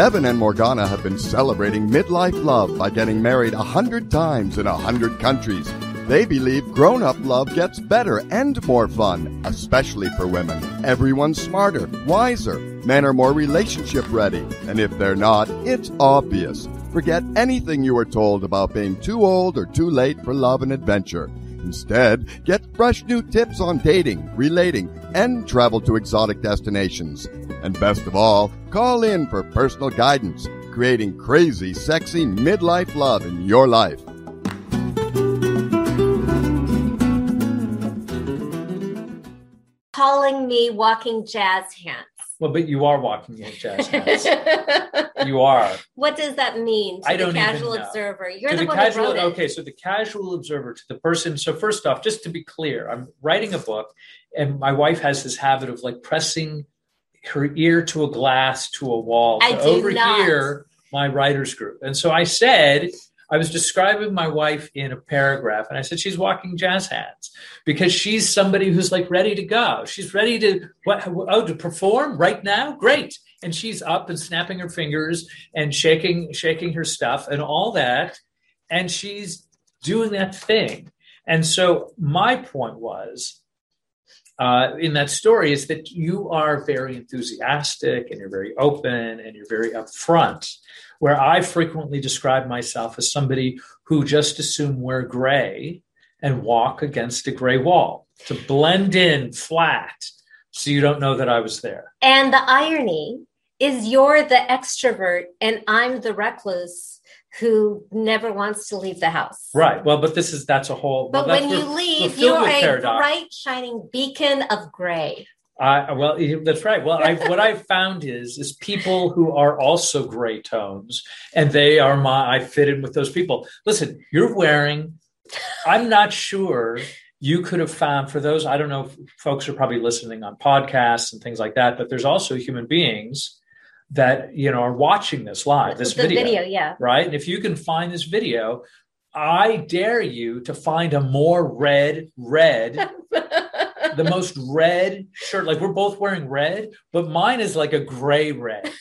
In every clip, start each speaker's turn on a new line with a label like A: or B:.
A: Devin and Morgana have been celebrating midlife love by getting married a hundred times in a hundred countries. They believe grown up love gets better and more fun, especially for women. Everyone's smarter, wiser, men are more relationship ready, and if they're not, it's obvious. Forget anything you were told about being too old or too late for love and adventure. Instead, get fresh new tips on dating, relating, and travel to exotic destinations. And best of all, call in for personal guidance, creating crazy, sexy midlife love in your life.
B: Calling me walking jazz hands.
C: Well, but you are walking in jazz hands. you are.
B: What does that mean to
C: I
B: the
C: don't even
B: casual observer? You're
C: to
B: the,
C: the
B: one
C: casual,
B: who wrote it.
C: okay, so the casual observer to the person. So first off, just to be clear, I'm writing a book, and my wife has this habit of like pressing her ear to a glass to a wall
B: I
C: to overhear my writers group. And so I said, I was describing my wife in a paragraph, and I said she's walking jazz hands because she's somebody who's like ready to go. She's ready to what? Oh, to perform right now? Great! And she's up and snapping her fingers and shaking shaking her stuff and all that, and she's doing that thing. And so my point was uh, in that story is that you are very enthusiastic and you're very open and you're very upfront. Where I frequently describe myself as somebody who just assume wear gray and walk against a gray wall to blend in flat so you don't know that I was there.
B: And the irony is you're the extrovert and I'm the recluse who never wants to leave the house.
C: Right. Well, but this is that's a whole.
B: But
C: well,
B: when you leave, you're a
C: paradox.
B: bright, shining beacon of gray.
C: I well, that's right. Well, I, what I've found is is people who are also gray tones, and they are my. I fit in with those people. Listen, you're wearing. I'm not sure you could have found for those. I don't know. if Folks are probably listening on podcasts and things like that, but there's also human beings that you know are watching this live, this
B: the video, yeah.
C: right? And if you can find this video, I dare you to find a more red, red the most red shirt. Like we're both wearing red, but mine is like a gray red.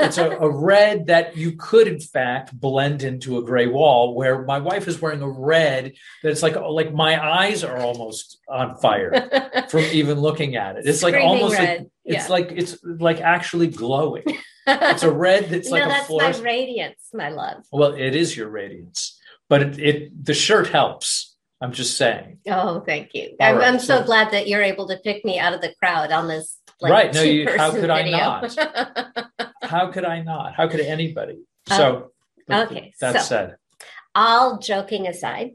C: It's a, a red that you could, in fact, blend into a gray wall. Where my wife is wearing a red that's like like my eyes are almost on fire from even looking at it. It's like
B: Screaming
C: almost like it's
B: Yeah.
C: like it's like actually glowing. It's a red that's like
B: no,
C: a
B: that's
C: fluorescent.
B: my radiance, my love.
C: Well, it is your radiance, but it, it the shirt helps. I'm just saying.
B: Oh, thank you. I'm,
C: right,
B: I'm so
C: so-
B: glad that you're able to pick me out of the crowd on this. Like,
C: Right, no, you- how could I not? How could I not? How could anybody? So, oh,
B: okay,
C: That
B: so-
C: said,
B: All joking aside,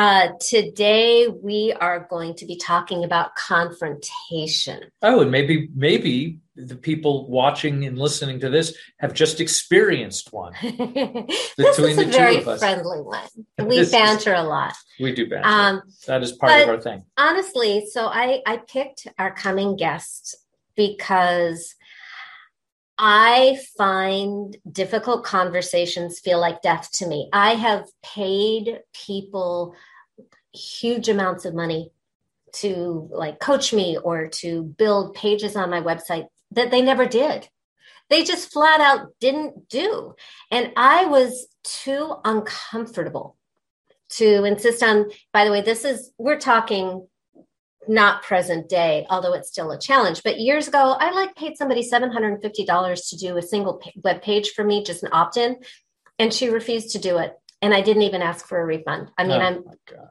B: uh, today we are going to be talking about confrontation.
C: oh, and maybe maybe the people watching and listening to this have just experienced one.
B: this
C: Between
B: is
C: the
B: a
C: two
B: very
C: of us.
B: friendly one. We
C: is-
B: banter a lot.
C: We do banter.
B: Um,
C: that is part of our thing.
B: honestly, so I I picked our coming guest because I find difficult conversations feel like death to me. I have paid people huge amounts of money to like coach me or to build pages on my website that they never did. They just flat out didn't do. And I was too uncomfortable to insist on by the way this is we're talking not present day although it's still a challenge but years ago i like paid somebody $750 to do a single web page for me just an opt-in and she refused to do it and i didn't even ask for a refund. I mean
C: Oh,
B: I'm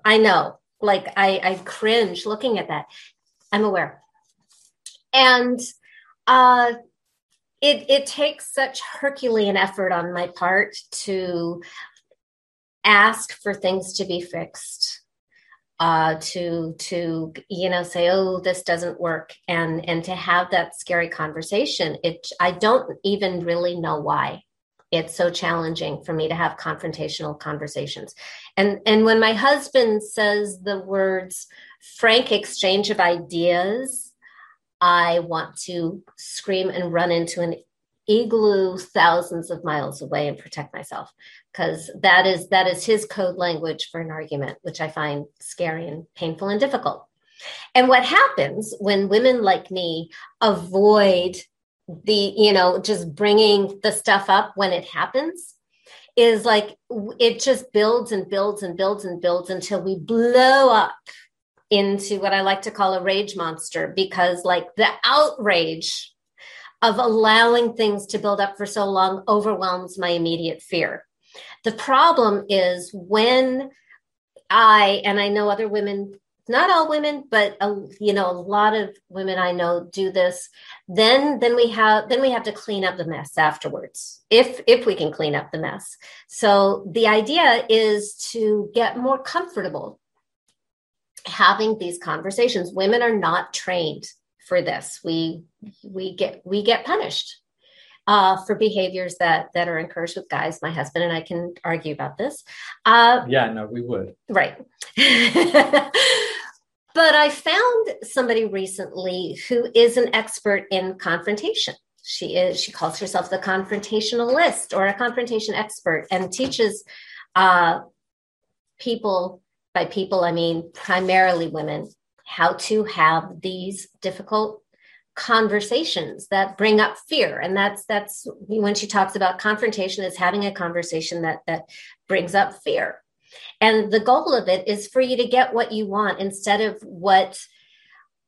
B: I know. Like i i cringe looking at that. I'm aware. And uh it it takes such herculean effort on my part to ask for things to be fixed uh to to you know say oh this doesn't work and and to have that scary conversation it i don't even really know why it's so challenging for me to have confrontational conversations. And and when my husband says the words frank exchange of ideas i want to scream and run into an igloo thousands of miles away and protect myself. Because that is that is his code language for an argument which i find scary and painful and difficult. And what happens when women like me avoid the you know just bringing the stuff up when it happens is like it just builds and builds and builds and builds until we blow up into what I like to call a rage monster because like the outrage of allowing things to build up for so long overwhelms my immediate fear. The problem is when I, and I know other women, not all women, but a, you know, a lot of women I know do this. Then, then we have, then we have to clean up the mess afterwards, if if we can clean up the mess. So the idea is to get more comfortable having these conversations. Women are not trained for this. We we get we get punished uh, for behaviors that that are encouraged with guys. My husband and I can argue about this.
C: Uh, yeah, no, we would.
B: Right. but I found somebody recently who is an expert in confrontation. She is. She calls herself the confrontationalist or a confrontation expert, and teaches uh, people. By people, I mean primarily women how to have these difficult conversations that bring up fear and that's that's when she talks about confrontation is having a conversation that that brings up fear and the goal of it is for you to get what you want instead of what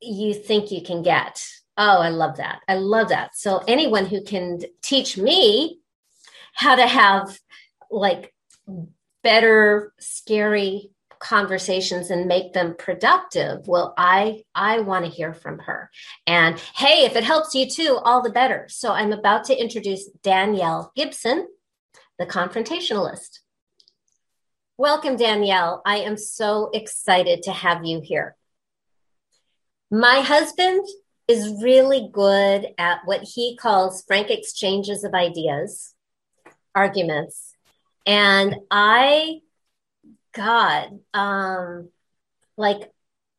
B: you think you can get. Oh i love that. I love that. So anyone who can teach me how to have like better scary conversations and make them productive well i i want to hear from her. And hey if it helps you too all the better. So i'm about to introduce danielle gibson the confrontationalist welcome danielle i am so excited to have you here my husband is really good at what he calls frank exchanges of ideas arguments and i God, um, like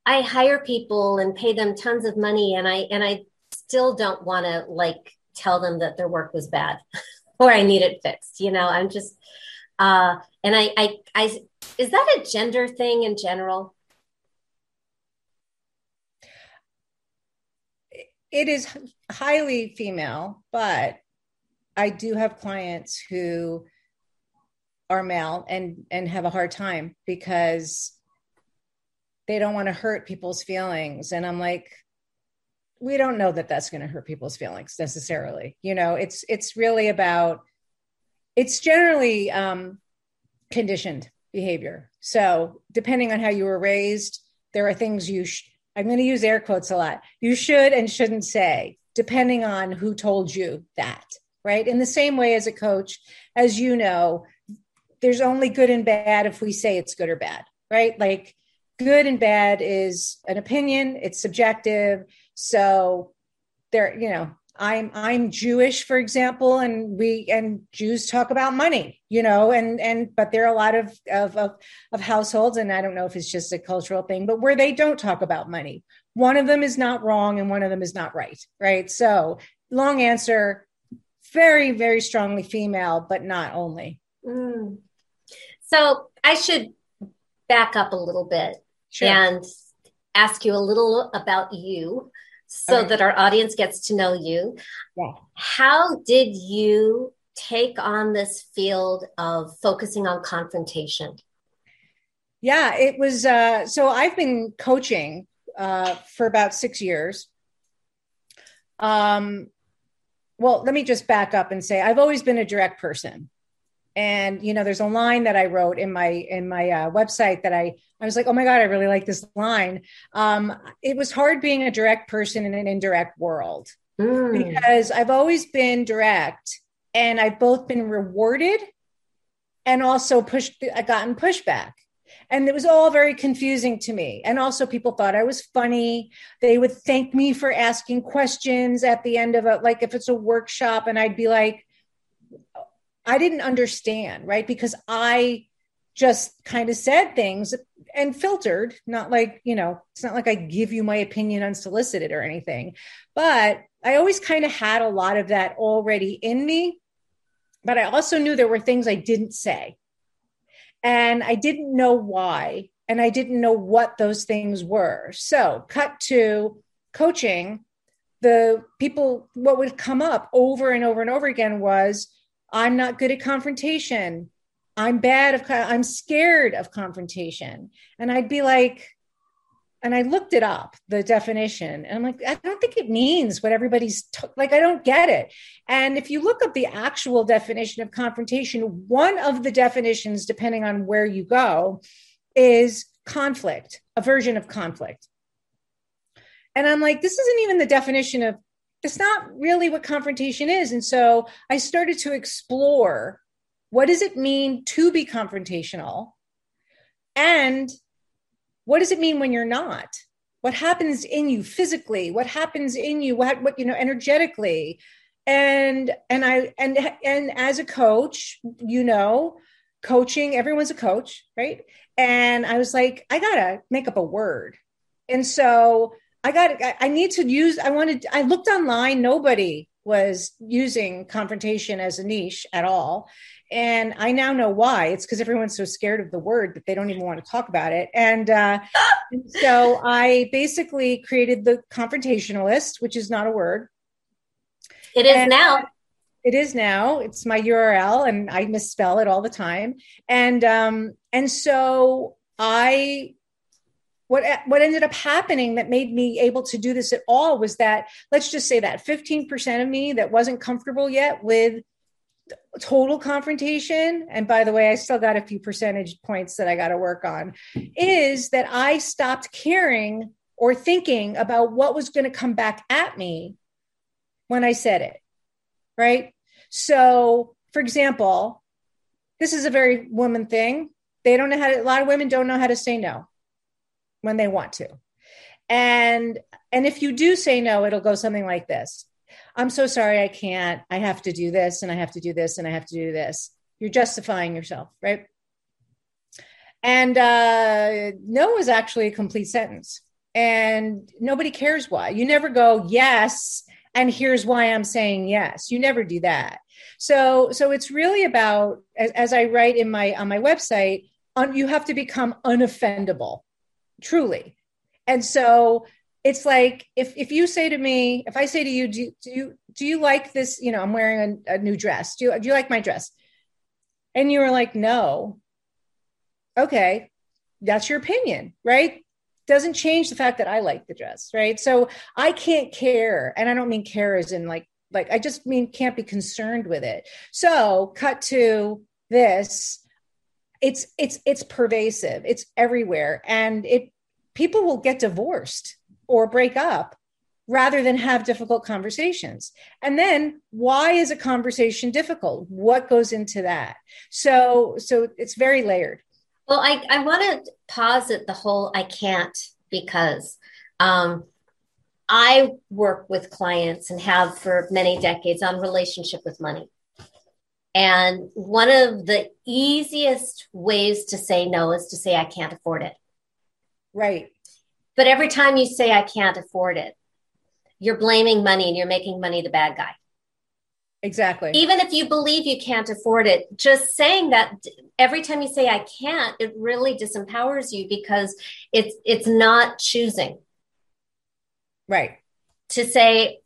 B: I hire people and pay them tons of money, and I and I still don't want to like tell them that their work was bad or I need it fixed. You know, I'm just, uh, and I, I, I, is that a gender thing in general?
D: It is highly female, but I do have clients who are male and and have a hard time because they don't want to hurt people's feelings and i'm like we don't know that that's going to hurt people's feelings necessarily you know it's it's really about it's generally um conditioned behavior so depending on how you were raised there are things you sh- i'm going to use air quotes a lot you should and shouldn't say depending on who told you that right in the same way as a coach as you know there's only good and bad if we say it's good or bad, right? Like good and bad is an opinion, it's subjective. So there, you know, I'm I'm Jewish, for example, and we and Jews talk about money, you know, and and but there are a lot of of of, of households, and I don't know if it's just a cultural thing, but where they don't talk about money. One of them is not wrong, and one of them is not right, right? So long answer, very very strongly female, but not only. Mm.
B: So I should back up a little bit sure. and ask you a little about you so right. that our audience gets to know you. Yeah. How did you take on this field of focusing on confrontation?
D: Yeah, it was uh, so I've been coaching uh, for about six years. Um, well, let me just back up and say I've always been a direct person and you know there's a line that i wrote in my in my uh, website that i i was like oh my god i really like this line. Um, it was hard being a direct person in an indirect world. Mm. because i've always been direct and i've both been rewarded and also pushed i gotten pushback. And it was all very confusing to me. And also people thought i was funny. They would thank me for asking questions at the end of it like if it's a workshop and i'd be like I didn't understand, right? Because I just kind of said things and filtered, not like, you know, it's not like I give you my opinion unsolicited or anything, but I always kind of had a lot of that already in me. But I also knew there were things I didn't say. And I didn't know why. And I didn't know what those things were. So, cut to coaching the people what would come up over and over and over again was i'm not good at confrontation i'm bad of i'm scared of confrontation and i'd be like and I looked it up, the definition, and I'm like, I don't think it means what everybody's t- like. I don't get it. And if you look up the actual definition of confrontation, one of the definitions, depending on where you go, is conflict, a version of conflict. And I'm like, this isn't even the definition of, it's not really what confrontation is. And so I started to explore what does it mean to be confrontational? And what does it mean when you're not? What happens in you physically? What happens in you? What, what, you know, energetically? And, and I, and, and as a coach, you know, coaching, everyone's a coach, right? And I was like, I gotta make up a word. And so I got, I need to use, I wanted, I looked online, nobody was using confrontation as a niche at all. And I now know why. It's because everyone's so scared of the word that they don't even want to talk about it. And, uh, and so I basically created the confrontationalist, which is not a word.
B: It is and now.
D: It is now. It's my URL, and I misspell it all the time. And um, and so I what what ended up happening that made me able to do this at all was that let's just say that 15% of me that wasn't comfortable yet with total confrontation and by the way i still got a few percentage points that i got to work on is that i stopped caring or thinking about what was going to come back at me when i said it right? So for example this is a very woman thing. They don't know how to a lot of women don't know how to say no when they want to. And and if you do say no, it'll go something like this. I'm so sorry I can't. I have to do this and I have to do this and I have to do this. You're justifying yourself, right? And uh, no is actually a complete sentence. And nobody cares why. You never go, yes, and here's why I'm saying yes. You never do that. So so it's really about as, as I write in my on my website, on, you have to become unoffendable truly. And so it's like if if you say to me, if I say to you, do, do you do you like this? You know, I'm wearing a, a new dress. Do you do you like my dress? And you were like, no. Okay, that's your opinion, right? Doesn't change the fact that I like the dress, right? So I can't care, and I don't mean care as in like like I just mean can't be concerned with it. So cut to this it's it's it's pervasive it's everywhere and it people will get divorced or break up rather than have difficult conversations. And then why is a conversation difficult? What goes into that? So so it's very layered.
B: Well, I, I want to posit the whole I can't because um, I work with clients and have for many decades on relationship with money. And one of the easiest ways to say no is to say, I can't afford it.
D: Right.
B: But every time you say, I can't afford it, you're blaming money and you're making money the bad guy.
D: Exactly.
B: Even if you believe you can't afford it, just saying that every time you say I can't, it really disempowers you because it's it's not choosing.
D: Right.
B: To say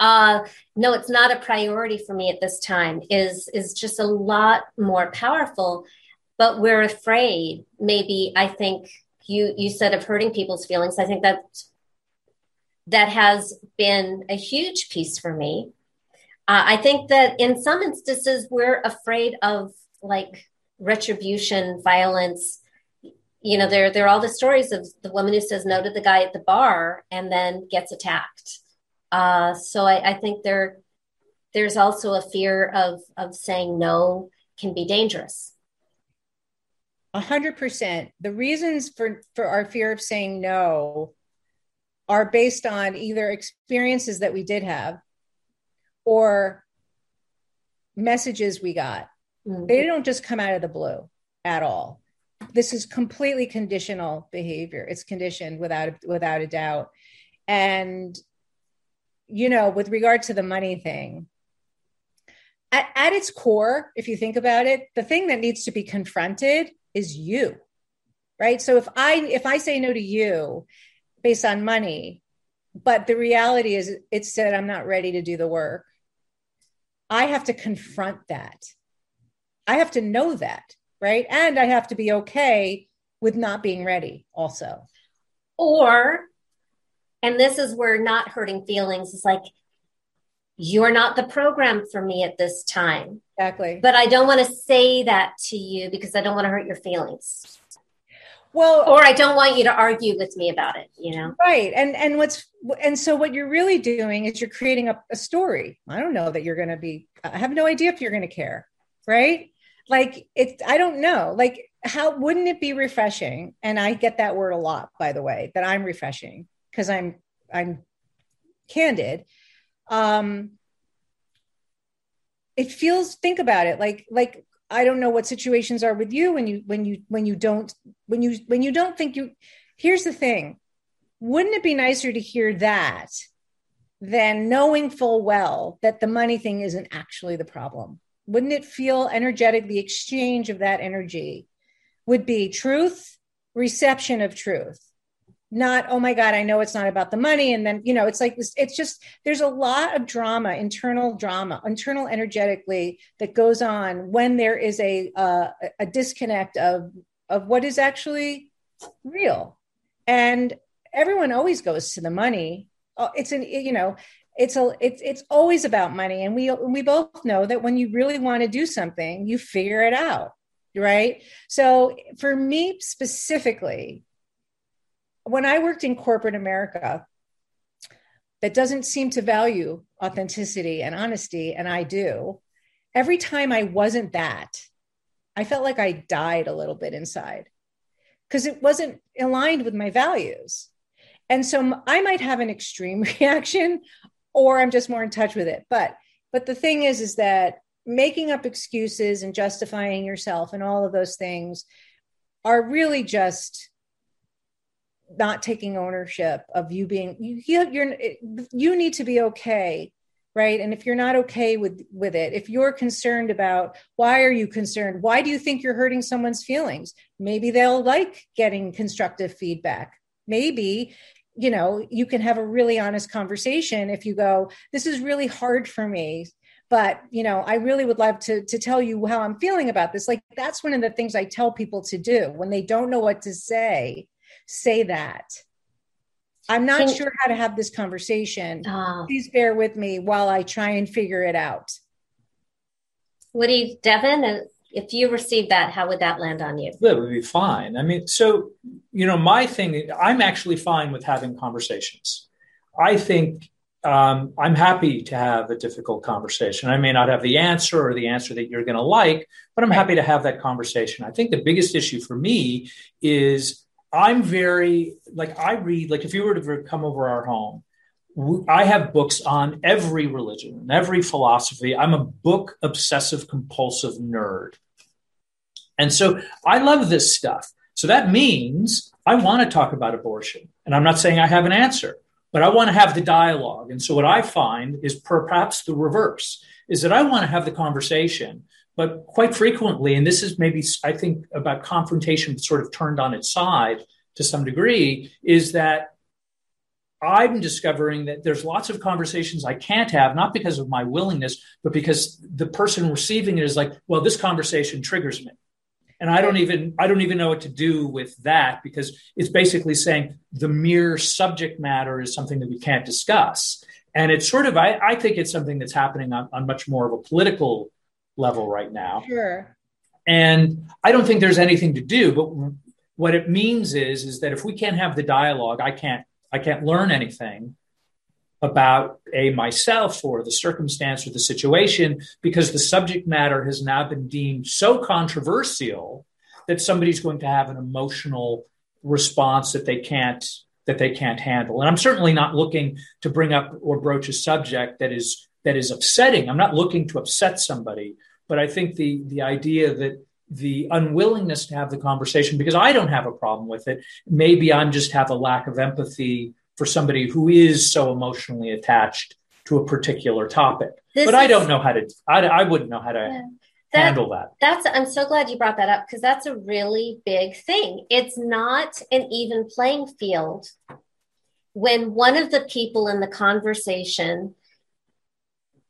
B: uh no, it's not a priority for me at this time is is just a lot more powerful, but we're afraid. Maybe I think you you said of hurting people's feelings i think that that has been a huge piece for me. Uh, i think that in some instances we're afraid of like retribution violence. You know there there are all the stories of the woman who says no to the guy at the bar and then gets attacked uh, so I, I think there there's also a fear of of saying no can be dangerous
D: a hundred percent. The reasons for for our fear of saying no are based on either experiences that we did have or messages we got. Mm-hmm. They don't just come out of the blue at all. This is completely conditional behavior. It's conditioned without without a doubt. And you know, with regard to the money thing, at, at its core, if you think about it, the thing that needs to be confronted is you right? So if i if i say no to you based on money but the reality is it said i'm not ready to do the work i have to confront that. I have to know that right? And i have to be okay with not being ready also.
B: Or and this is where not hurting feelings is like you're not the program for me at this time.
D: Exactly.
B: But i don't want to say that to you because i don't want to hurt your feelings.
D: Well
B: or i don't want you to argue with me about it you know?
D: Right. And and what's and so what you're really doing is you're creating a, a story. I don't know that you're going to be i have no idea if you're going to care right? Like it i don't know. Like how wouldn't it be refreshing? And i get that word a lot by the way that i'm refreshing because i'm i'm candid um it feels think about it like like I don't know what situations are with you when you when you when you don't when you when you don't think you here's the thing wouldn't it be nicer to hear that than knowing full well that the money thing isn't actually the problem? Wouldn't it feel energetic the exchange of that energy would be truth reception of truth not oh my god i know it's not about the money and then you know it's like it's just there's a lot of drama internal drama internal energetically that goes on when there is a uh, a disconnect of of what is actually real. And everyone always goes to the money. Oh, it's an you know it's a it's it's always about money. And we we both know that when you really want to do something you figure it out right? So for me specifically when I worked in corporate America, that doesn't seem to value authenticity and honesty, and I do. Every time I wasn't that, I felt like I died a little bit inside because it wasn't aligned with my values. And so I might have an extreme reaction or I'm just more in touch with it. But but the thing is is that making up excuses and justifying yourself and all of those things are really just not taking ownership of you being you you're you need to be okay right? And if you're not okay with with it if you're concerned about why are you concerned? Why do you think you're hurting someone's feelings? Maybe they'll like getting constructive feedback. Maybe you know you can have a really honest conversation if you go this is really hard for me but you know i really would love to to tell you how i'm feeling about this. Like that's one of the things i tell people to do when they don't know what to say say that. I'm not Can, sure how to have this conversation. Uh, Please bear with me while I try and figure it out.
B: What do you, Devin? Uh, if you received that, how would that land on you?
C: That would be fine. I mean, so, you know, my thing, I'm actually fine with having conversations. I think um, I'm happy to have a difficult conversation. I may not have the answer or the answer that you're going to like, but I'm happy to have that conversation. I think the biggest issue for me is I'm very like I read like if you were to come over our home, I have books on every religion and every philosophy. I'm a book obsessive compulsive nerd. And so I love this stuff. So that means I want to talk about abortion. And I'm not saying I have an answer, but I want to have the dialogue. And so what I find is perhaps the reverse is that I want to have the conversation but quite frequently, and this is maybe, I think, about confrontation sort of turned on its side to some degree, is that I'm discovering that there's lots of conversations I can't have, not because of my willingness, but because the person receiving it is like, well, this conversation triggers me. And I don't even I don't even know what to do with that because it's basically saying the mere subject matter is something that we can't discuss. And it's sort of I, I think it's something that's happening on, on much more of a political level right now.
D: Sure.
C: And I don't think there's anything to do, but what it means is is that if we can't have the dialogue, I can't I can't learn anything about a myself or the circumstance or the situation because the subject matter has now been deemed so controversial that somebody's going to have an emotional response that they can't that they can't handle. And I'm certainly not looking to bring up or broach a subject that is that is upsetting. I'm not looking to upset somebody, but I think the the idea that the unwillingness to have the conversation because I don't have a problem with it. Maybe I'm just have a lack of empathy for somebody who is so emotionally attached to a particular topic. This but is, I don't know how to. I, I wouldn't know how to. Yeah. That, handle that.
B: That's I'm so glad you brought that up because that's a really big thing. It's not an even playing field when one of the people in the conversation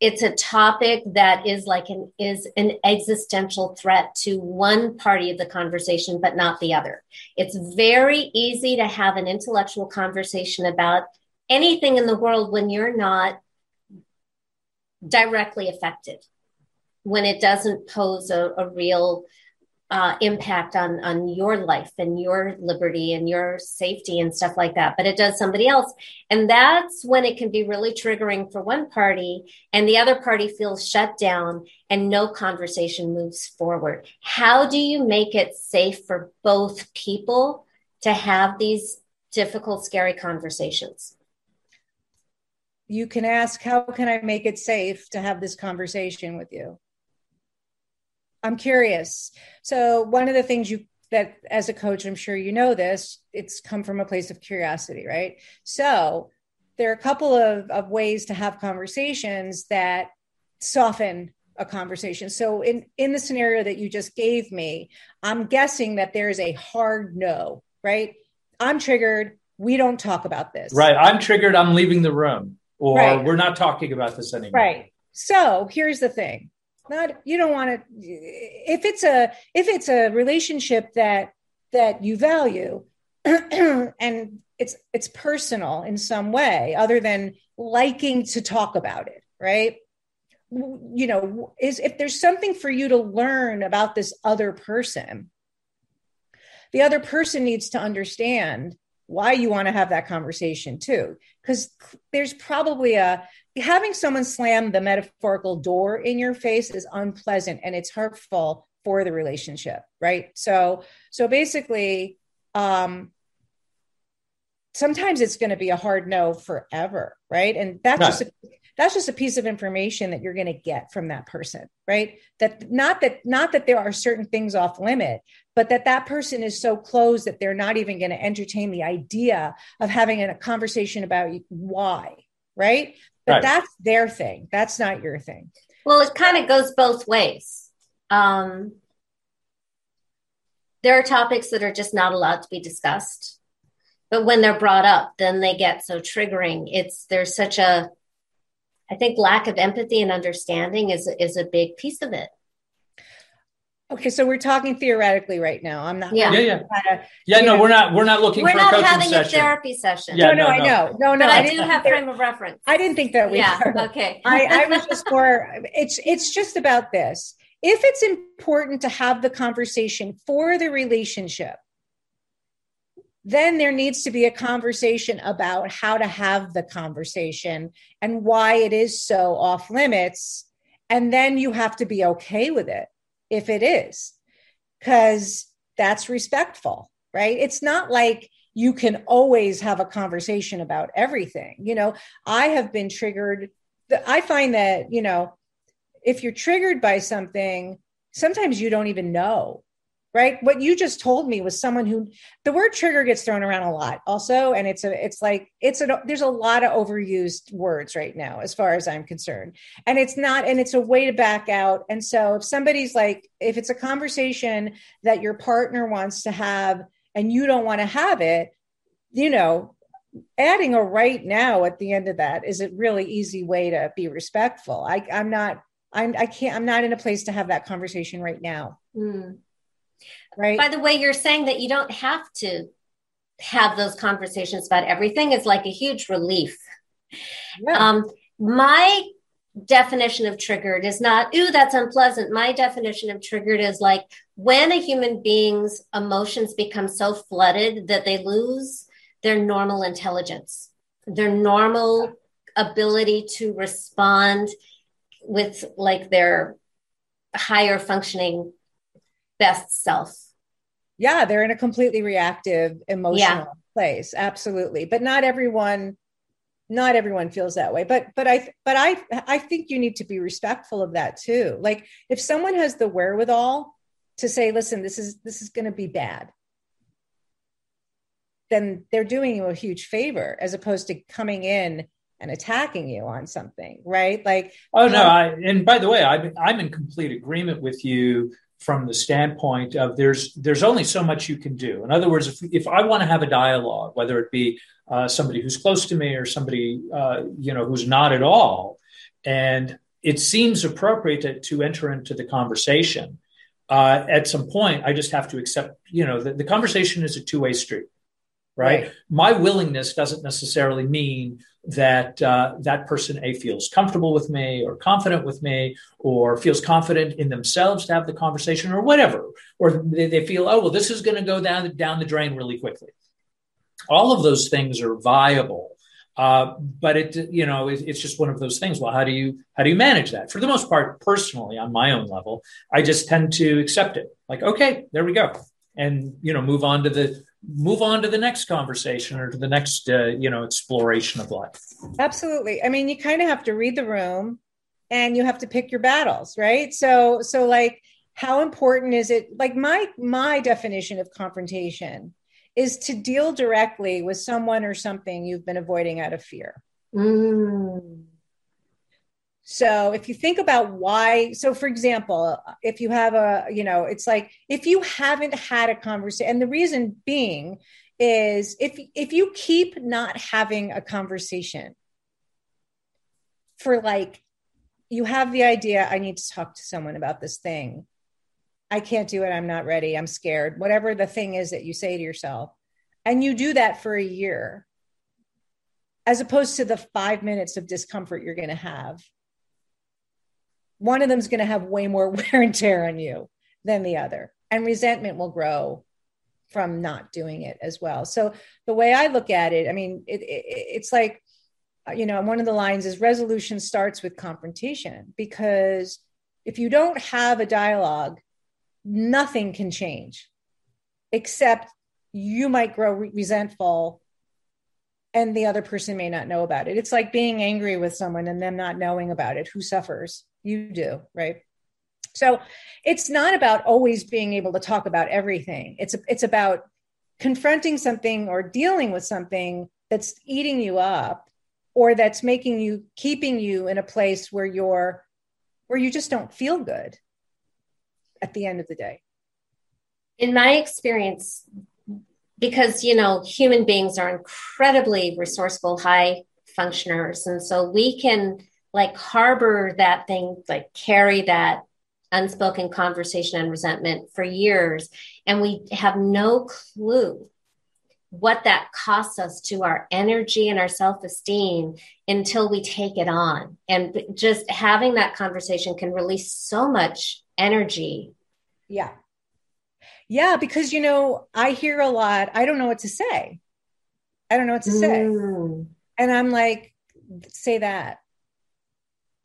B: it's a topic that is like an is an existential threat to one party of the conversation but not the other. It's very easy to have an intellectual conversation about anything in the world when you're not directly affected when it doesn't pose a, a real uh, impact on on your life and your liberty and your safety and stuff like that but it does somebody else. And that's when it can be really triggering for one party and the other party feels shut down and no conversation moves forward. How do you make it safe for both people to have these difficult scary conversations?
D: You can ask how can i make it safe to have this conversation with you I'm curious. So one of the things you that as a coach, I'm sure you know this, it's come from a place of curiosity, right? So there are a couple of, of ways to have conversations that soften a conversation. So in in the scenario that you just gave me, I'm guessing that there is a hard no, right? I'm triggered. We don't talk about this.
C: Right. I'm triggered. I'm leaving the room, or right. we're not talking about this anymore.
D: Right. So here's the thing not you don't want to if it's a if it's a relationship that that you value and it's it's personal in some way other than liking to talk about it right? You know is if there's something for you to learn about this other person the other person needs to understand why you want to have that conversation too. Because there's probably a having someone slam the metaphorical door in your face is unpleasant and it's hurtful for the relationship right? So so basically um sometimes it's going to be a hard no forever right? And that's just a, that's just a piece of information that you're going to get from that person right? That not that not that there are certain things off limit but that that person is so closed that they're not even going to entertain the idea of having a conversation about why right but right. that's their thing. That's not your thing.
B: Well, it kind of goes both ways. Um, there are topics that are just not allowed to be discussed. But when they're brought up, then they get so triggering. It's there's such a I think lack of empathy and understanding is is a big piece of it.
D: Okay, so we're talking theoretically right now. I'm not.
C: Yeah, yeah, yeah. To, yeah no, know, we're not. We're not looking.
B: We're
C: not
B: having
C: session.
B: a therapy session.
D: Yeah, no, no, no, I know. No, no.
B: But I, I do have frame of reference.
D: I didn't think that we.
B: Yeah. Were. Okay.
D: I, I was just more. It's it's just about this. If it's important to have the conversation for the relationship, then there needs to be a conversation about how to have the conversation and why it is so off limits. And then you have to be okay with it if it is because that's respectful, right? It's not like you can always have a conversation about everything. You know, I have been triggered. I find that, you know, if you're triggered by something, sometimes you don't even know right? What you just told me was someone who the word trigger gets thrown around a lot also and it's a it's like it's a there's a lot of overused words right now as far as i'm concerned. And it's not and it's a way to back out. And so if somebody's like if it's a conversation that your partner wants to have and you don't want to have it you know adding a right now at the end of that is a really easy way to be respectful. I i'm not i'm i can't i'm not in a place to have that conversation right now.
B: Mm. Right. By the way, you're saying that you don't have to have those conversations about everything is like a huge relief. Yeah. Um, my definition of triggered is not, ooh, that's unpleasant. My definition of triggered is like when a human being's emotions become so flooded that they lose their normal intelligence, their normal ability to respond with like their higher functioning best self.
D: Yeah, they're in a completely reactive emotional yeah. place. Absolutely. But not everyone not everyone feels that way. But but I but I I think you need to be respectful of that too. Like if someone has the wherewithal to say, listen, this is this is going to be bad then they're doing you a huge favor as opposed to coming in and attacking you on something, right? Like,
C: oh no, um, I, and by the way, I'm I'm in complete agreement with you from the standpoint of there's there's only so much you can do. In other words, if if I want to have a dialogue, whether it be uh, somebody who's close to me or somebody uh, you know who's not at all, and it seems appropriate to, to enter into the conversation. Uh, at some point, I just have to accept, you know, the, the conversation is a two way street, right? right? My willingness doesn't necessarily mean that uh, that person a feels comfortable with me or confident with me or feels confident in themselves to have the conversation or whatever or they, they feel oh well this is going to go down down the drain really quickly all of those things are viable uh, but it you know it, it's just one of those things well how do you how do you manage that for the most part personally on my own level i just tend to accept it like okay there we go and you know move on to the move on to the next conversation or to the next uh, you know exploration of life.
D: Absolutely. I mean you kind of have to read the room and you have to pick your battles right? So so like how important is it like my my definition of confrontation is to deal directly with someone or something you've been avoiding out of fear. Mm. So if you think about why, so for example, if you have a, you know, it's like if you haven't had a conversation, and the reason being is if if you keep not having a conversation for like you have the idea I need to talk to someone about this thing. I can't do it. I'm not ready. I'm scared. Whatever the thing is that you say to yourself. And you do that for a year, as opposed to the five minutes of discomfort you're going to have one of them is going to have way more wear and tear on you than the other. And resentment will grow from not doing it as well. So the way I look at it, I mean, it, it, it's like, uh, you know, one of the lines is resolution starts with confrontation because if you don't have a dialogue, nothing can change except you might grow re- resentful and the other person may not know about it. It's like being angry with someone and them not knowing about it. Who suffers? You do, right? So it's not about always being able to talk about everything. It's it's about confronting something or dealing with something that's eating you up or that's making you keeping you in a place where you're where you just don't feel good at the end of the day.
B: In my experience, because you know human beings are incredibly resourceful high functioners and so we can like harbor that thing like carry that unspoken conversation and resentment for years and we have no clue what that costs us to our energy and our self-esteem until we take it on and just having that conversation can release so much energy
D: yeah yeah, because you know, I hear a lot, I don't know what to say. I don't know what to say. Mm. And I'm like, say that.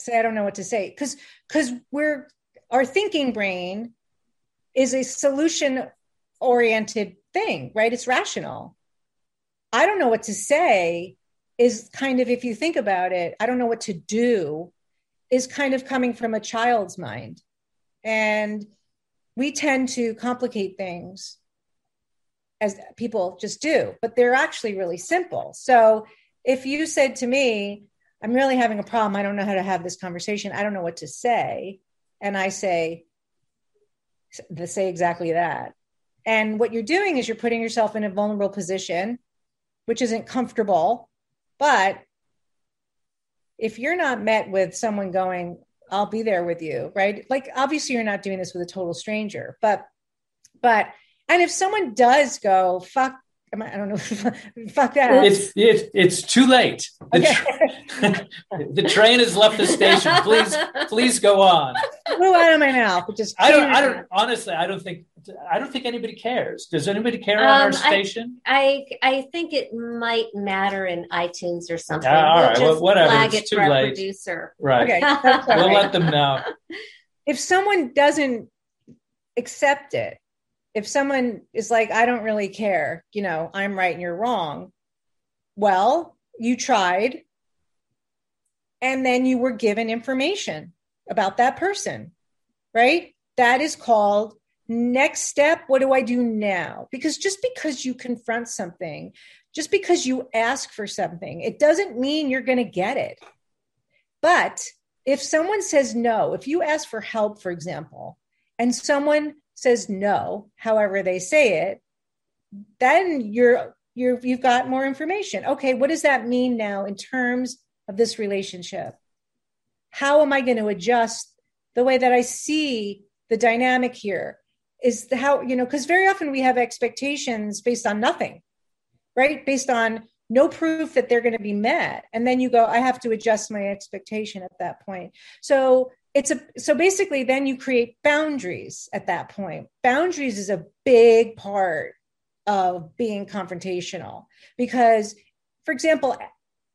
D: Say I don't know what to say. Cause because we're our thinking brain is a solution oriented thing, right? It's rational. I don't know what to say is kind of if you think about it, I don't know what to do is kind of coming from a child's mind. And we tend to complicate things as people just do, but they're actually really simple. So if you said to me, I'm really having a problem, I don't know how to have this conversation, I don't know what to say, and I say, to say exactly that. And what you're doing is you're putting yourself in a vulnerable position, which isn't comfortable. But if you're not met with someone going, I'll be there with you, right? Like obviously you're not doing this with a total stranger, but but and if someone does go, fuck I don't know. Fuck that.
C: It's it's it's too late. The, okay. tra- the train has left the station. Please please go on.
D: Flew out of my mouth. Just
C: I don't I don't honestly I don't think I don't think anybody cares. Does anybody care um, on our station?
B: I, I, I think it might matter in iTunes or something.
C: Uh, all we'll right, well, whatever. Flag it's it too late.
B: Producer.
C: Right. Okay, we'll let them know.
D: If someone doesn't accept it, if someone is like, I don't really care, you know, I'm right and you're wrong. Well, you tried, and then you were given information about that person, right? That is called next step what do i do now because just because you confront something just because you ask for something it doesn't mean you're going to get it but if someone says no if you ask for help for example and someone says no, however they say it, then you're you're you've got more information. Okay, what does that mean now in terms of this relationship? How am I going to adjust the way that I see the dynamic here? Is how, you know, because very often we have expectations based on nothing, right? Based on no proof that they're going to be met. And then you go, I have to adjust my expectation at that point. So it's a so basically then you create boundaries at that point. Boundaries is a big part of being confrontational because for example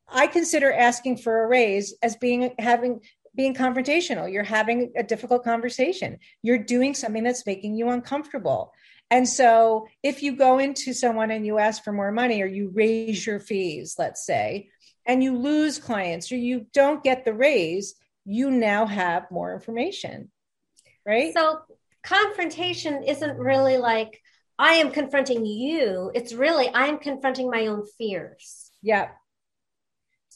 D: i consider asking for a raise as being having being confrontational. You're having a difficult conversation. You're doing something that's making you uncomfortable. And so if you go into someone and you ask for more money or you raise your fees let's say and you lose clients or you don't get the raise you now have more information, right?
B: So confrontation isn't really like I am confronting you. It's really I'm confronting my own fears.
D: Yeah.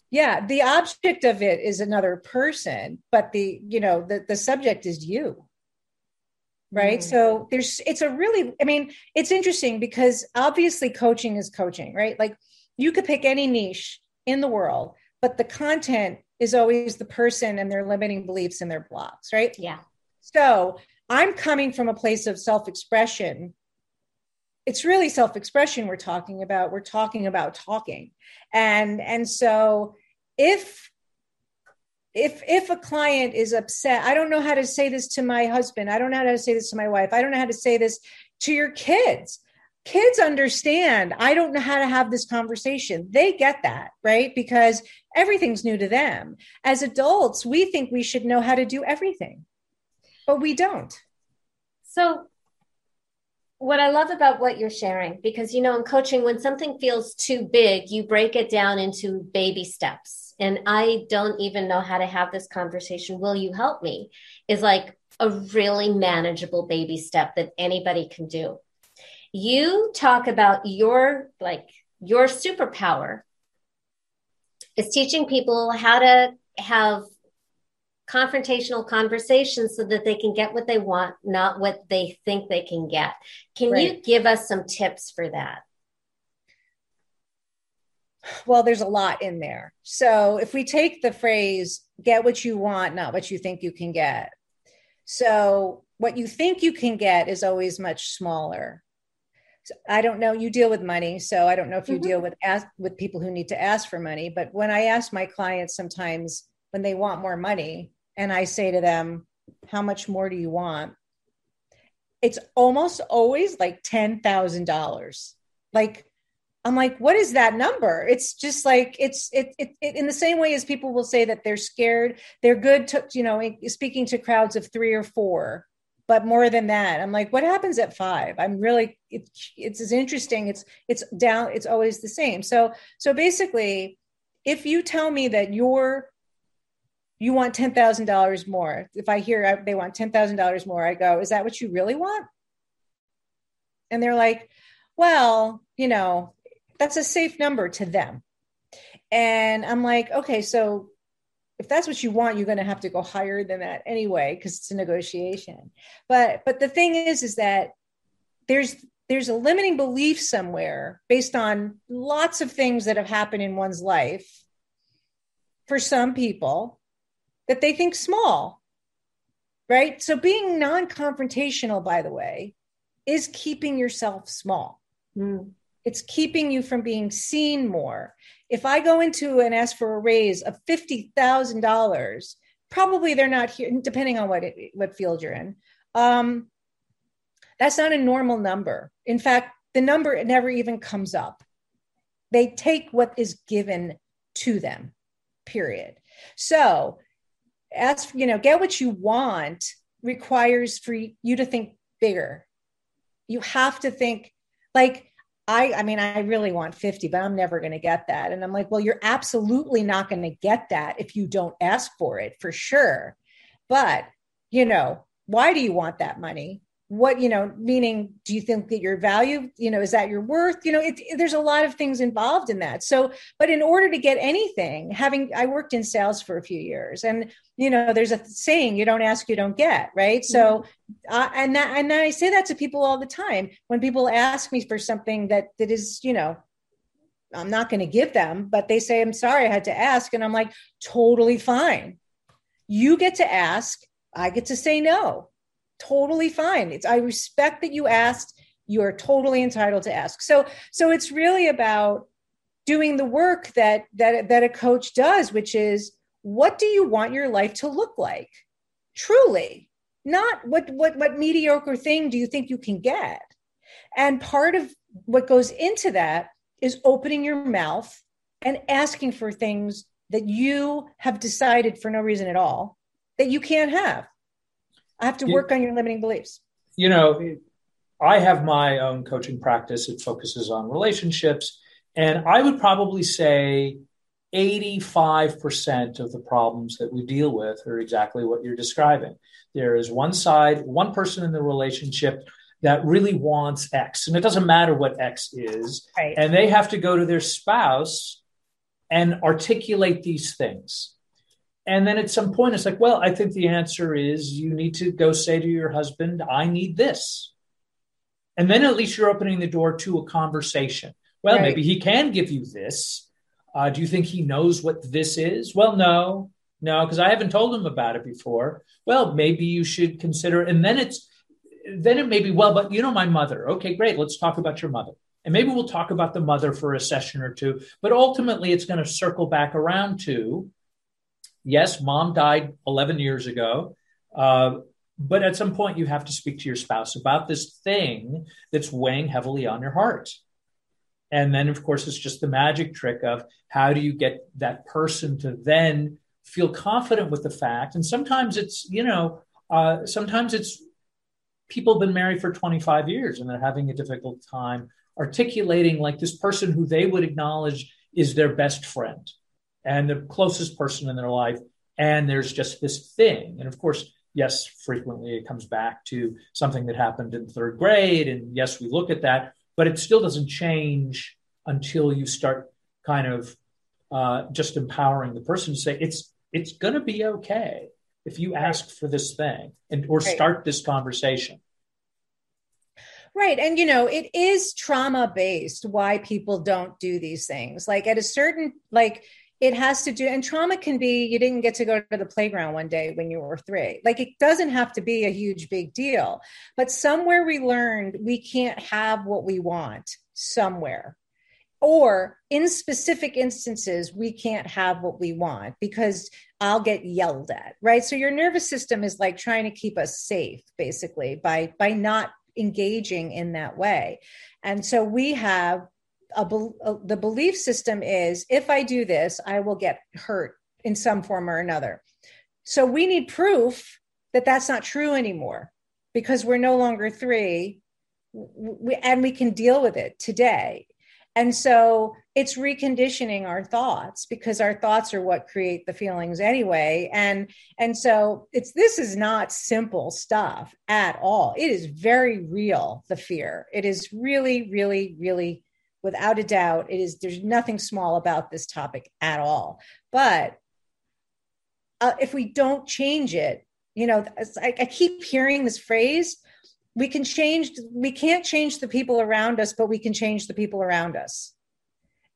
D: Yeah, the object of it is another person, but the, you know, the the subject is you. Right? Mm. So there's it's a really I mean, it's interesting because obviously coaching is coaching, right? Like you could pick any niche in the world, but the content is always the person and their limiting beliefs and their blocks, right?
B: Yeah.
D: So I'm coming from a place of self expression. It's really self expression we're talking about. We're talking about talking. And, and so if, if if a client is upset i don't know how to say this to my husband i don't know how to say this to my wife i don't know how to say this to your kids kids understand i don't know how to have this conversation they get that right because everything's new to them. As adults we think we should know how to do everything but we don't.
B: So what i love about what you're sharing because you know in coaching when something feels too big you break it down into baby steps. And i don't even know how to have this conversation. Will you help me? Is like a really manageable baby step that anybody can do. You talk about your like your superpower is teaching people how to have confrontational conversations so that they can get what they want not what they think they can get. Can right. you give us some tips for that?
D: Well there's a lot in there. So if we take the phrase get what you want not what you think you can get. So what you think you can get is always much smaller I don't know. You deal with money, so I don't know if you mm-hmm. deal with ask with people who need to ask for money. But when I ask my clients sometimes when they want more money, and I say to them, "How much more do you want?" It's almost always like ten thousand dollars. Like I'm like, what is that number? It's just like it's it, it, it, in the same way as people will say that they're scared. They're good to you know speaking to crowds of three or four but more than that i'm like what happens at five i'm really it, it's as interesting it's it's down it's always the same so so basically if you tell me that you're you want $10,000 more. If I hear uh, they want $10,000 more, I go, is that what you really want? And they're like, well, you know, that's a safe number to them. And I'm like, okay, so if that's what you want you're going to have to go higher than that anyway because it's a negotiation. But but the thing is is that there's there's a limiting belief somewhere based on lots of things that have happened in one's life for some people that they think small right? So being non-confrontational by the way is keeping yourself small. Mm. It's keeping you from being seen more if I go into and ask for a raise of $50,000, probably they're not here, depending on what, it, what field you're in. Um, that's not a normal number. In fact, the number it never even comes up. They take what is given to them, period. So, ask, you know, get what you want requires for you to think bigger. You have to think like I, I mean, I really want 50, but I'm never going to get that. And I'm like, well, you're absolutely not going to get that if you don't ask for it for sure. But, you know, why do you want that money? What you know meaning do you think that your value you know is that your worth? You know it, it, there's a lot of things involved in that. So but in order to get anything having i worked in sales for a few years and you know there's a saying you don't ask you don't get right? Mm-hmm. so uh, and that and i say that to people all the time. When people ask me for something that that is you know i'm not going to give them but they say i'm sorry i had to ask and i'm like totally fine. You get to ask i get to say no totally fine. It's I respect that you asked. You are totally entitled to ask. So so it's really about doing the work that that that a coach does, which is what do you want your life to look like? Truly. Not what what what mediocre thing do you think you can get? And part of what goes into that is opening your mouth and asking for things that you have decided for no reason at all that you can't have I have to work you, on your limiting beliefs.
C: You know, I have my own coaching practice. It focuses on relationships. And I would probably say 85% of the problems that we deal with are exactly what you're describing. There is one side, one person in the relationship that really wants X, and it doesn't matter what X is. Right. And they have to go to their spouse and articulate these things. And then at some point, it's like, well, I think the answer is you need to go say to your husband, I need this. And then at least you're opening the door to a conversation. Well, right. maybe he can give you this. Uh, do you think he knows what this is? Well, no, no, because I haven't told him about it before. Well, maybe you should consider. And then it's, then it may be, well, but you know, my mother. Okay, great. Let's talk about your mother. And maybe we'll talk about the mother for a session or two. But ultimately, it's going to circle back around to yes, mom died 11 years ago. Uh, but at some point, you have to speak to your spouse about this thing that's weighing heavily on your heart. And then, of course, it's just the magic trick of how do you get that person to then feel confident with the fact. And sometimes it's, you know, uh, sometimes it's people have been married for 25 years and they're having a difficult time articulating like this person who they would acknowledge is their best friend and the closest person in their life. And there's just this thing. And of course, yes, frequently it comes back to something that happened in third grade. And yes, we look at that, but it still doesn't change until you start kind of uh, just empowering the person to say it's it's going to be okay if you ask for this thing and or right. start this conversation
D: Right. And, you know, it is trauma based why people don't do these things. Like at a certain, like, it has to do and trauma can be you didn't get to go to the playground one day when you were three. Like it doesn't have to be a huge big deal but somewhere we learned we can't have what we want somewhere. Or in specific instances we can't have what we want because i'll get yelled at right? So your nervous system is like trying to keep us safe basically by by not engaging in that way. And so we have a, a, the belief system is if I do this, I will get hurt in some form or another. So we need proof that that's not true anymore because we're no longer three we, and we can deal with it today. And so it's reconditioning our thoughts because our thoughts are what create the feelings anyway. And and so it's this is not simple stuff at all. It is very real, the fear. It is really, really, really without a doubt it is there's nothing small about this topic at all. But uh, if we don't change it you know I, I keep hearing this phrase we can change we can't change the people around us but we can change the people around us.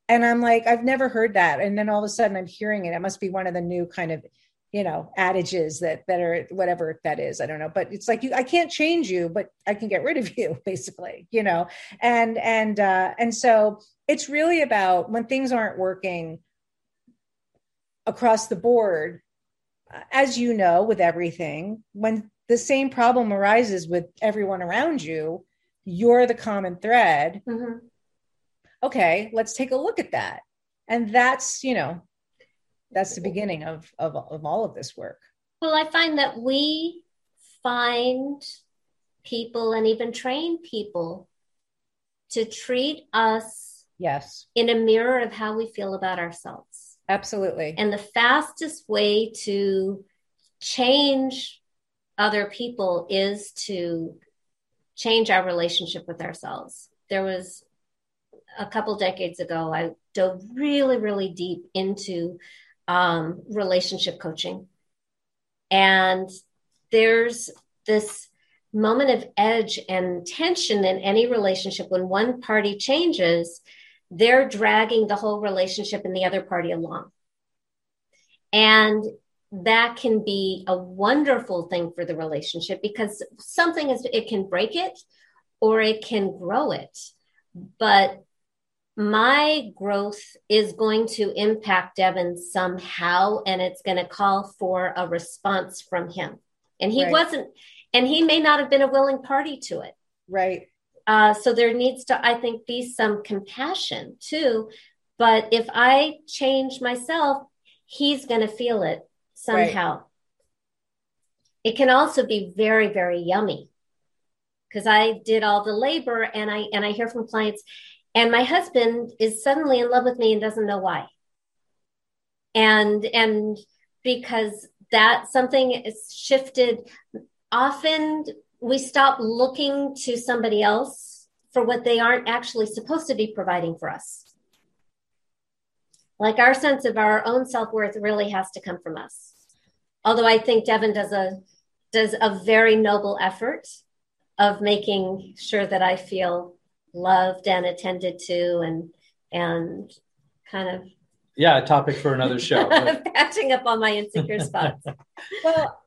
D: And i'm like i've never heard that. And then all of a sudden i'm hearing it. It must be one of the new kind of you know adages that that are whatever that is i don't know but it's like you i can't change you but i can get rid of you basically you know? And and uh and so it's really about when things aren't working across the board as you know with everything when the same problem arises with everyone around you you're the common thread. Mm-hmm. okay let's take a look at that. And that's you know that's the beginning of, of, of all of this work.
B: Well, I find that we find people and even train people to treat us
D: yes
B: in a mirror of how we feel about ourselves
D: absolutely
B: and the fastest way to change other people is to change our relationship with ourselves. There was a couple decades ago, I dove really, really deep into um, relationship coaching. And there's this moment of edge and tension in any relationship when one party changes, they're dragging the whole relationship and the other party along. And that can be a wonderful thing for the relationship because something is it can break it or it can grow it but my growth is going to impact Devin somehow, and it's going to call for a response from him. And he right. wasn't, and he may not have been a willing party to it.
D: Right.
B: Uh, so there needs to, I think, be some compassion too. But if I change myself, he's going to feel it somehow. Right. It can also be very, very yummy because I did all the labor and I and I hear from clients and my husband is suddenly in love with me and doesn't know why. And and because that something is shifted often we stop looking to somebody else for what they aren't actually supposed to be providing for us. Like our sense of our own self-worth really has to come from us. Although I think Devin does a does a very noble effort of making sure that I feel loved and attended to and and kind of
C: yeah a topic for another show
B: patching up on my insecure spots.
D: Well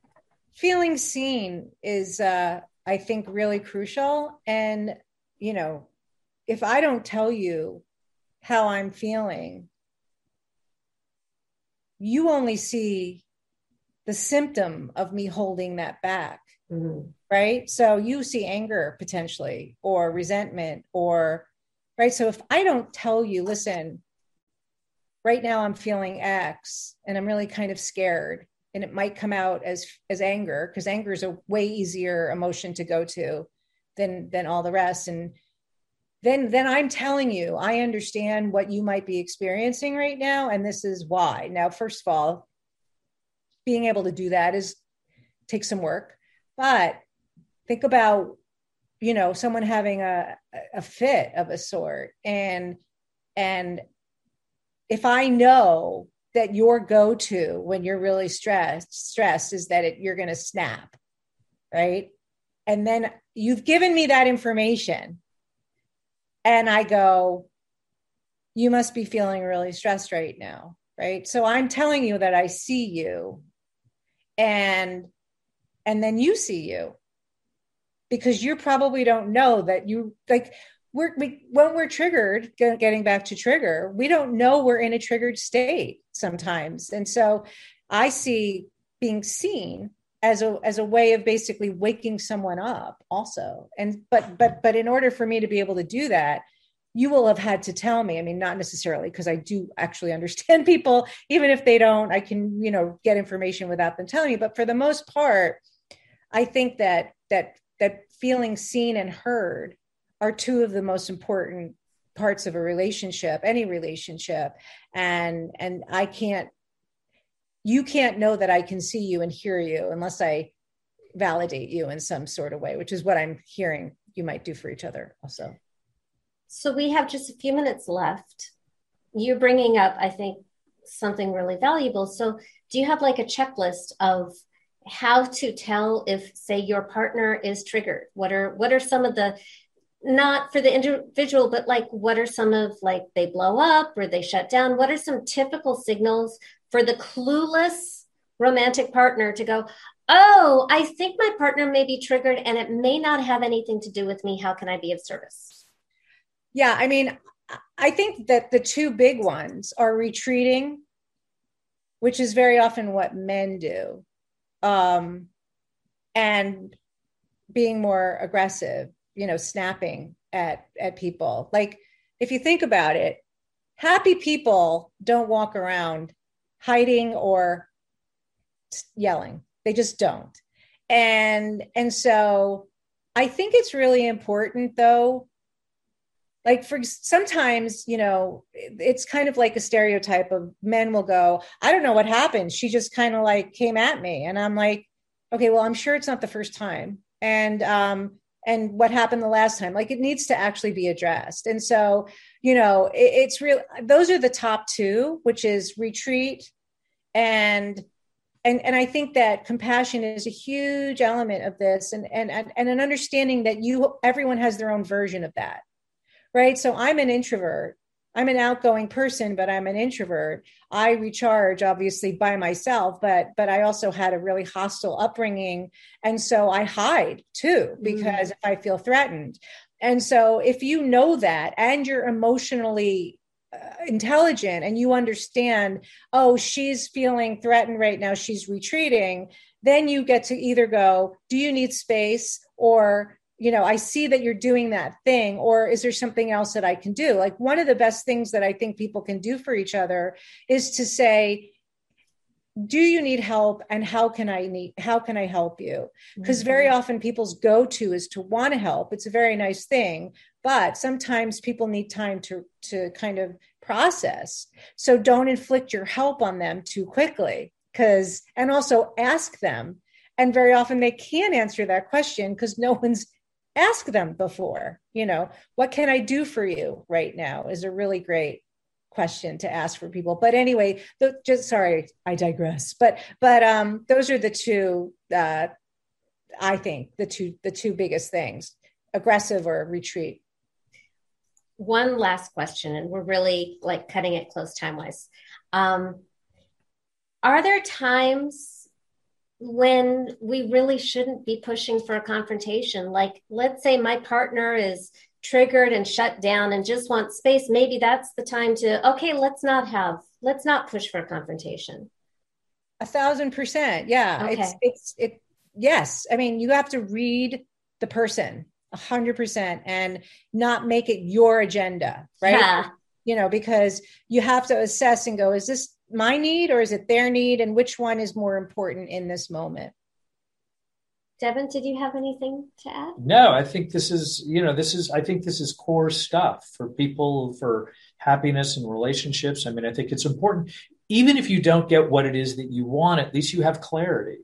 D: feeling seen is uh i think really crucial. And you know if i don't tell you how i'm feeling you only see the symptom of me holding that back mm-hmm right? So you see anger potentially or resentment or, right? So if I don't tell you, listen, right now I'm feeling X and I'm really kind of scared and it might come out as as anger because anger is a way easier emotion to go to than than all the rest and then then i'm telling you i understand what you might be experiencing right now and this is why now first of all being able to do that is take some work but think about you know someone having a a fit of a sort and and if i know that your go-to when you're really stressed stressed is that it, you're going to snap right? And then you've given me that information and i go you must be feeling really stressed right now right? So i'm telling you that i see you and and then you see you. Because you probably don't know that you like we're we, when we're triggered getting back to trigger we don't know we're in a triggered state sometimes. And so i see being seen as a as a way of basically waking someone up also. And but but but in order for me to be able to do that you will have had to tell me. I mean not necessarily because i do actually understand people. Even if they don't i can you know get information without them telling me. But for the most part i think that that that feeling seen and heard are two of the most important parts of a relationship any relationship. And and i can't you can't know that i can see you and hear you unless i validate you in some sort of way which is what i'm hearing you might do for each other also.
B: So we have just a few minutes left. You're bringing up i think something really valuable. So do you have like a checklist of how to tell if say your partner is triggered? What are what are some of the not for the individual but like what are some of like they blow up or they shut down? What are some typical signals for the clueless romantic partner to go oh i think my partner may be triggered and it may not have anything to do with me. How can i be of service?
D: Yeah i mean i think that the two big ones are retreating which is very often what men do um, and being more aggressive, you know, snapping at at people. Like if you think about it, happy people don't walk around hiding or yelling. They just don't. And and so I think it's really important though like for sometimes you know it's kind of like a stereotype of men will go i don't know what happened. She just kind of like came at me. And i'm like okay well i'm sure it's not the first time. And um and what happened the last time? Like it needs to actually be addressed. And so you know it, it's real those are the top two which is retreat and and and i think that compassion is a huge element of this and and and an understanding that you everyone has their own version of that right so i'm an introvert I'm an outgoing person, but I'm an introvert. I recharge obviously by myself, but but I also had a really hostile upbringing, and so I hide too mm. because mm. if I feel threatened. And so if you know that and you're emotionally uh, intelligent and you understand, oh, she's feeling threatened right now, she's retreating, then you get to either go, do you need space or you know i see that you're doing that thing or is there something else that i can do? Like one of the best things that i think people can do for each other is to say do you need help and how can i need how can i help you? Because mm-hmm. very often people's go-to is to want to help. It's a very nice thing but sometimes people need time to to kind of process. So don't inflict your help on them too quickly because and also ask them. And very often they can't answer that question because no one's ask them before you know what can i do for you right now is a really great question to ask for people. But anyway the, just sorry i digress. But but um those are the two uh i think the two the two biggest things aggressive or retreat.
B: One last question and we're really like cutting it close time wise um are there times when we really shouldn't be pushing for a confrontation. Like, let's say my partner is triggered and shut down and just wants space. Maybe that's the time to, okay, let's not have, let's not push for a confrontation.
D: A thousand percent. Yeah. Okay. It's, it's, it, yes. I mean, you have to read the person a hundred percent and not make it your agenda, right? Yeah. You know, because you have to assess and go, is this my need or is it their need? And which one is more important in this moment?
B: Devin did you have anything to add?
C: No i think this is you know this is i think this is core stuff for people for happiness and relationships. I mean i think it's important. Even if you don't get what it is that you want at least you have clarity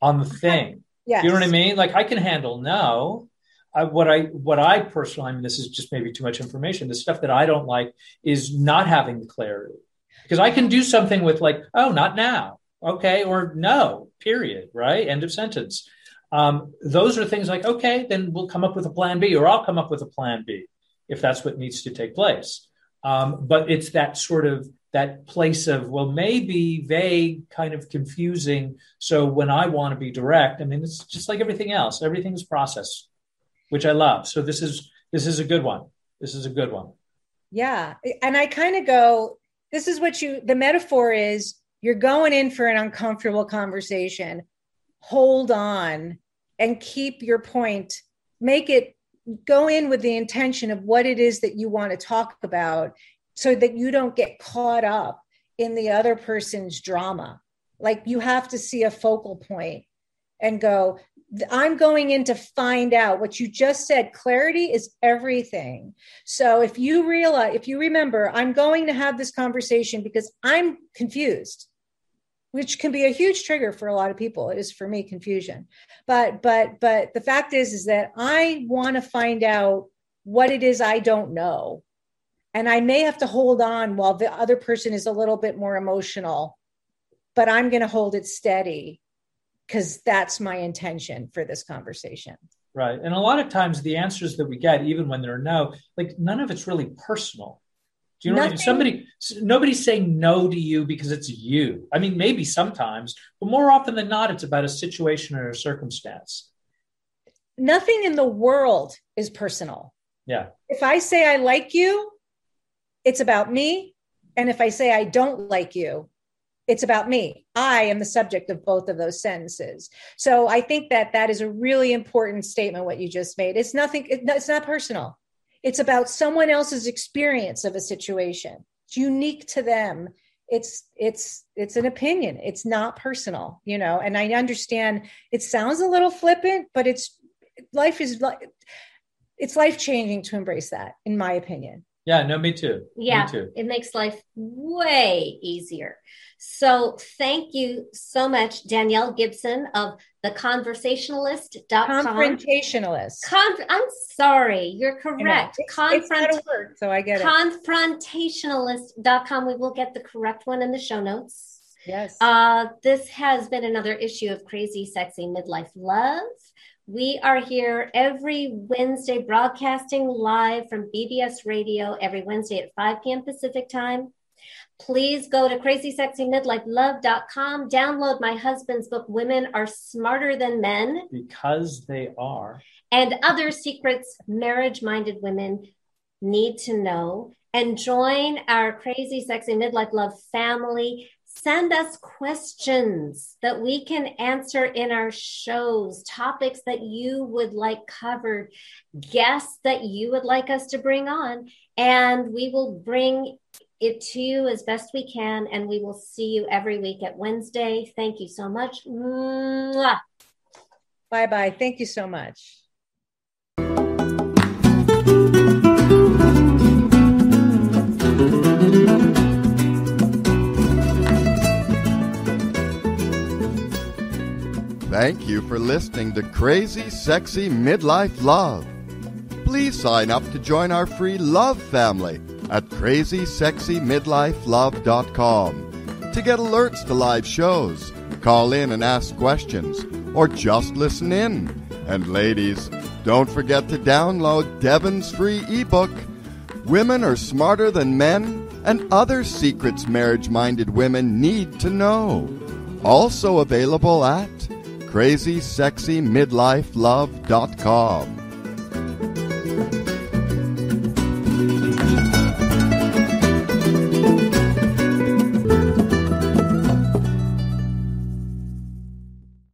C: on the thing. Yes. you know what i mean? Like i can handle no. I, what I what I personally, I mean, this is just maybe too much information. The stuff that I don't like is not having the clarity because I can do something with like, oh, not now, okay, or no, period, right? End of sentence. Um, those are things like, okay, then we'll come up with a plan B, or I'll come up with a plan B if that's what needs to take place. Um, but it's that sort of that place of well maybe vague kind of confusing so when i want to be direct i mean it's just like everything else everything's process which i love so this is this is a good one this is a good one
D: yeah and i kind of go this is what you the metaphor is you're going in for an uncomfortable conversation. Hold on and keep your point. Make it go in with the intention of what it is that you want to talk about so that you don't get caught up in the other person's drama. Like you have to see a focal point and go I'm going in to find out what you just said. Clarity is everything. So if you realize, if you remember, I'm going to have this conversation because I'm confused, which can be a huge trigger for a lot of people. It is for me confusion. But, but, but the fact is, is that I want to find out what it is I don't know. And I may have to hold on while the other person is a little bit more emotional, but I'm going to hold it steady because that's my intention for this conversation.
C: Right. And a lot of times the answers that we get, even when they're no, like none of it's really personal. Do you know Nothing. what I mean? Somebody, nobody's saying no to you because it's you. I mean, maybe sometimes, but more often than not, it's about a situation or a circumstance.
D: Nothing in the world is personal.
C: Yeah.
D: If I say I like you, it's about me. And if I say I don't like you, it's about me. I am the subject of both of those sentences. So I think that that is a really important statement, what you just made. It's nothing, it's not personal. It's about someone else's experience of a situation. It's unique to them. It's it's it's an opinion. It's not personal, you know. And I understand it sounds a little flippant, but it's life is like it's life changing to embrace that, in my opinion.
C: Yeah, no, me too.
B: Yeah,
C: me too.
B: it makes life way easier. So thank you so much, Danielle Gibson of theconversationalist.com.
D: Confrontationalist.
B: Con- I'm sorry, you're correct.
D: It's, it's not a word, so I get it.
B: Confrontationalist.com. We will get the correct one in the show notes.
D: Yes.
B: Uh, this has been another issue of Crazy Sexy Midlife Love. We are here every Wednesday, broadcasting live from BBS Radio every Wednesday at 5 p.m. Pacific time. Please go to crazysexymidlifelove.com, download my husband's book, Women Are Smarter Than Men.
C: Because they are.
B: And other secrets marriage minded women need to know. And join our Crazy Sexy Midlife Love family. Send us questions that we can answer in our shows, topics that you would like covered, guests that you would like us to bring on, and we will bring it to you as best we can. And we will see you every week at Wednesday. Thank you so much. Bye
D: bye. Thank you so much.
A: Thank you for listening to Crazy Sexy Midlife Love. Please sign up to join our free love family at crazysexymidlifelove.com to get alerts to live shows, call in and ask questions, or just listen in. And ladies, don't forget to download Devin's free ebook, Women Are Smarter Than Men and Other Secrets Marriage Minded Women Need to Know. Also available at crazysexymidlifelove.com.